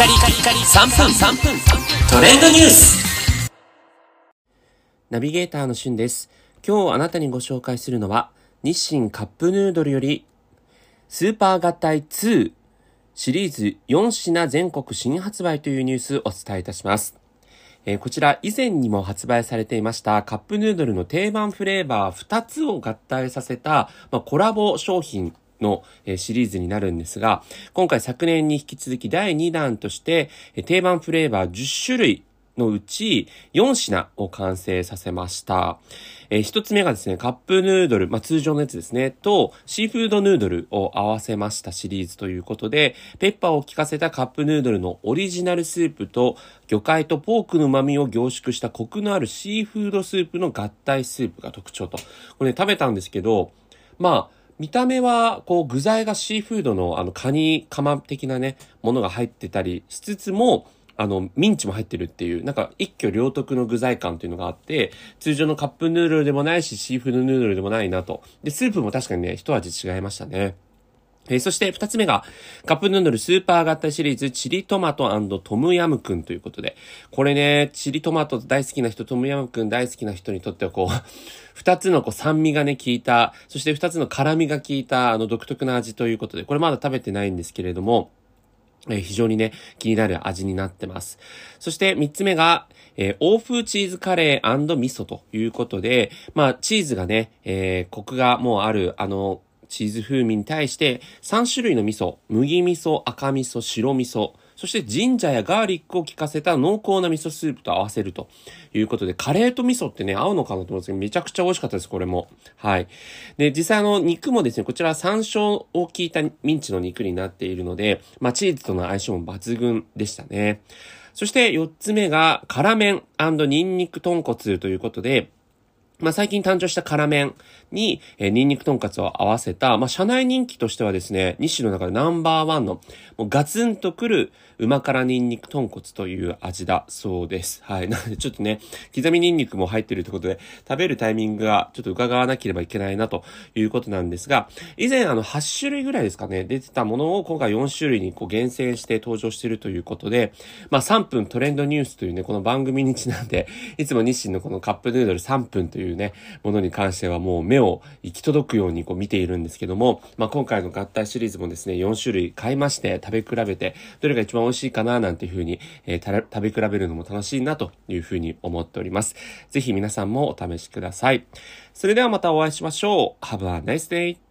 カリカリカリ3分3分トレンドニュースナビゲーターのしゅんです。今日あなたにご紹介するのは、日清カップヌードルより、スーパー合体2シリーズ4品全国新発売というニュースをお伝えいたします。えーこちら以前にも発売されていましたカップヌードルの定番フレーバー2つを合体させた、まあ、コラボ商品のシリーズになるんですが、今回昨年に引き続き第2弾として、定番フレーバー10種類のうち4品を完成させました。えー一つ目がですね、カップヌードル、まあ、通常のやつですね、と、シーフードヌードルを合わせましたシリーズということで、ペッパーを効かせたカップヌードルのオリジナルスープと、魚介とポークの旨味を凝縮したコクのあるシーフードスープの合体スープが特徴と。これね、食べたんですけど、まあ、見た目は、こう、具材がシーフードの、あの、カニカマ的なね、ものが入ってたりしつつも、あの、ミンチも入ってるっていう、なんか一挙両得の具材感というのがあって、通常のカップヌードルでもないし、シーフードヌードルでもないなと。で、スープも確かにね、一味違いましたね。えそして二つ目が、カップヌードルスーパー合体シリーズ、チリトマトトムヤムクンということで、これね、チリトマト大好きな人、トムヤムクン大好きな人にとってはこう、二つのこう酸味がね、効いた、そして二つの辛味が効いた、あの独特な味ということで、これまだ食べてないんですけれども、えー非常にね、気になる味になってます。そして三つ目が、えー欧風チーズカレー味噌ということで、まあ、チーズがね、えーコクがもうある、あの、チーズ風味に対して3種類の味噌、麦味噌、赤味噌、白味噌、そしてジンジャーやガーリックを効かせた濃厚な味噌スープと合わせるということで、カレーと味噌ってね、合うのかなと思うんですけど、めちゃくちゃ美味しかったです、これも。はい。で、実際あの、肉もですね、こちら山椒を効いたミンチの肉になっているので、まあ、チーズとの相性も抜群でしたね。そして4つ目が、辛麺ニンニク豚骨ということで、まあ、最近誕生した辛麺に、えーニンニク豚カツを合わせた、まあ、社内人気としてはですね、日清の中でナンバーワンの、もうガツンとくる、旨辛ニンニク豚骨という味だそうです。はい。なので、ちょっとね、刻みニンニクも入ってるということで、食べるタイミングがちょっと伺わなければいけないなということなんですが、以前あの、8種類ぐらいですかね、出てたものを今回4種類にこう厳選して登場しているということで、まあ、3分トレンドニュースというね、この番組にちなんで、いつも日清のこのカップヌードル3分というね、ものに関してはもう目を行き届くようにこう見ているんですけども、まあ、今回の合体シリーズもですね、4種類買いまして食べ比べて、どれが一番美味しいかななんていうふうに、えーたら食べ比べるのも楽しいなというふうに思っております。ぜひ皆さんもお試しください。それではまたお会いしましょう。Have a nice day!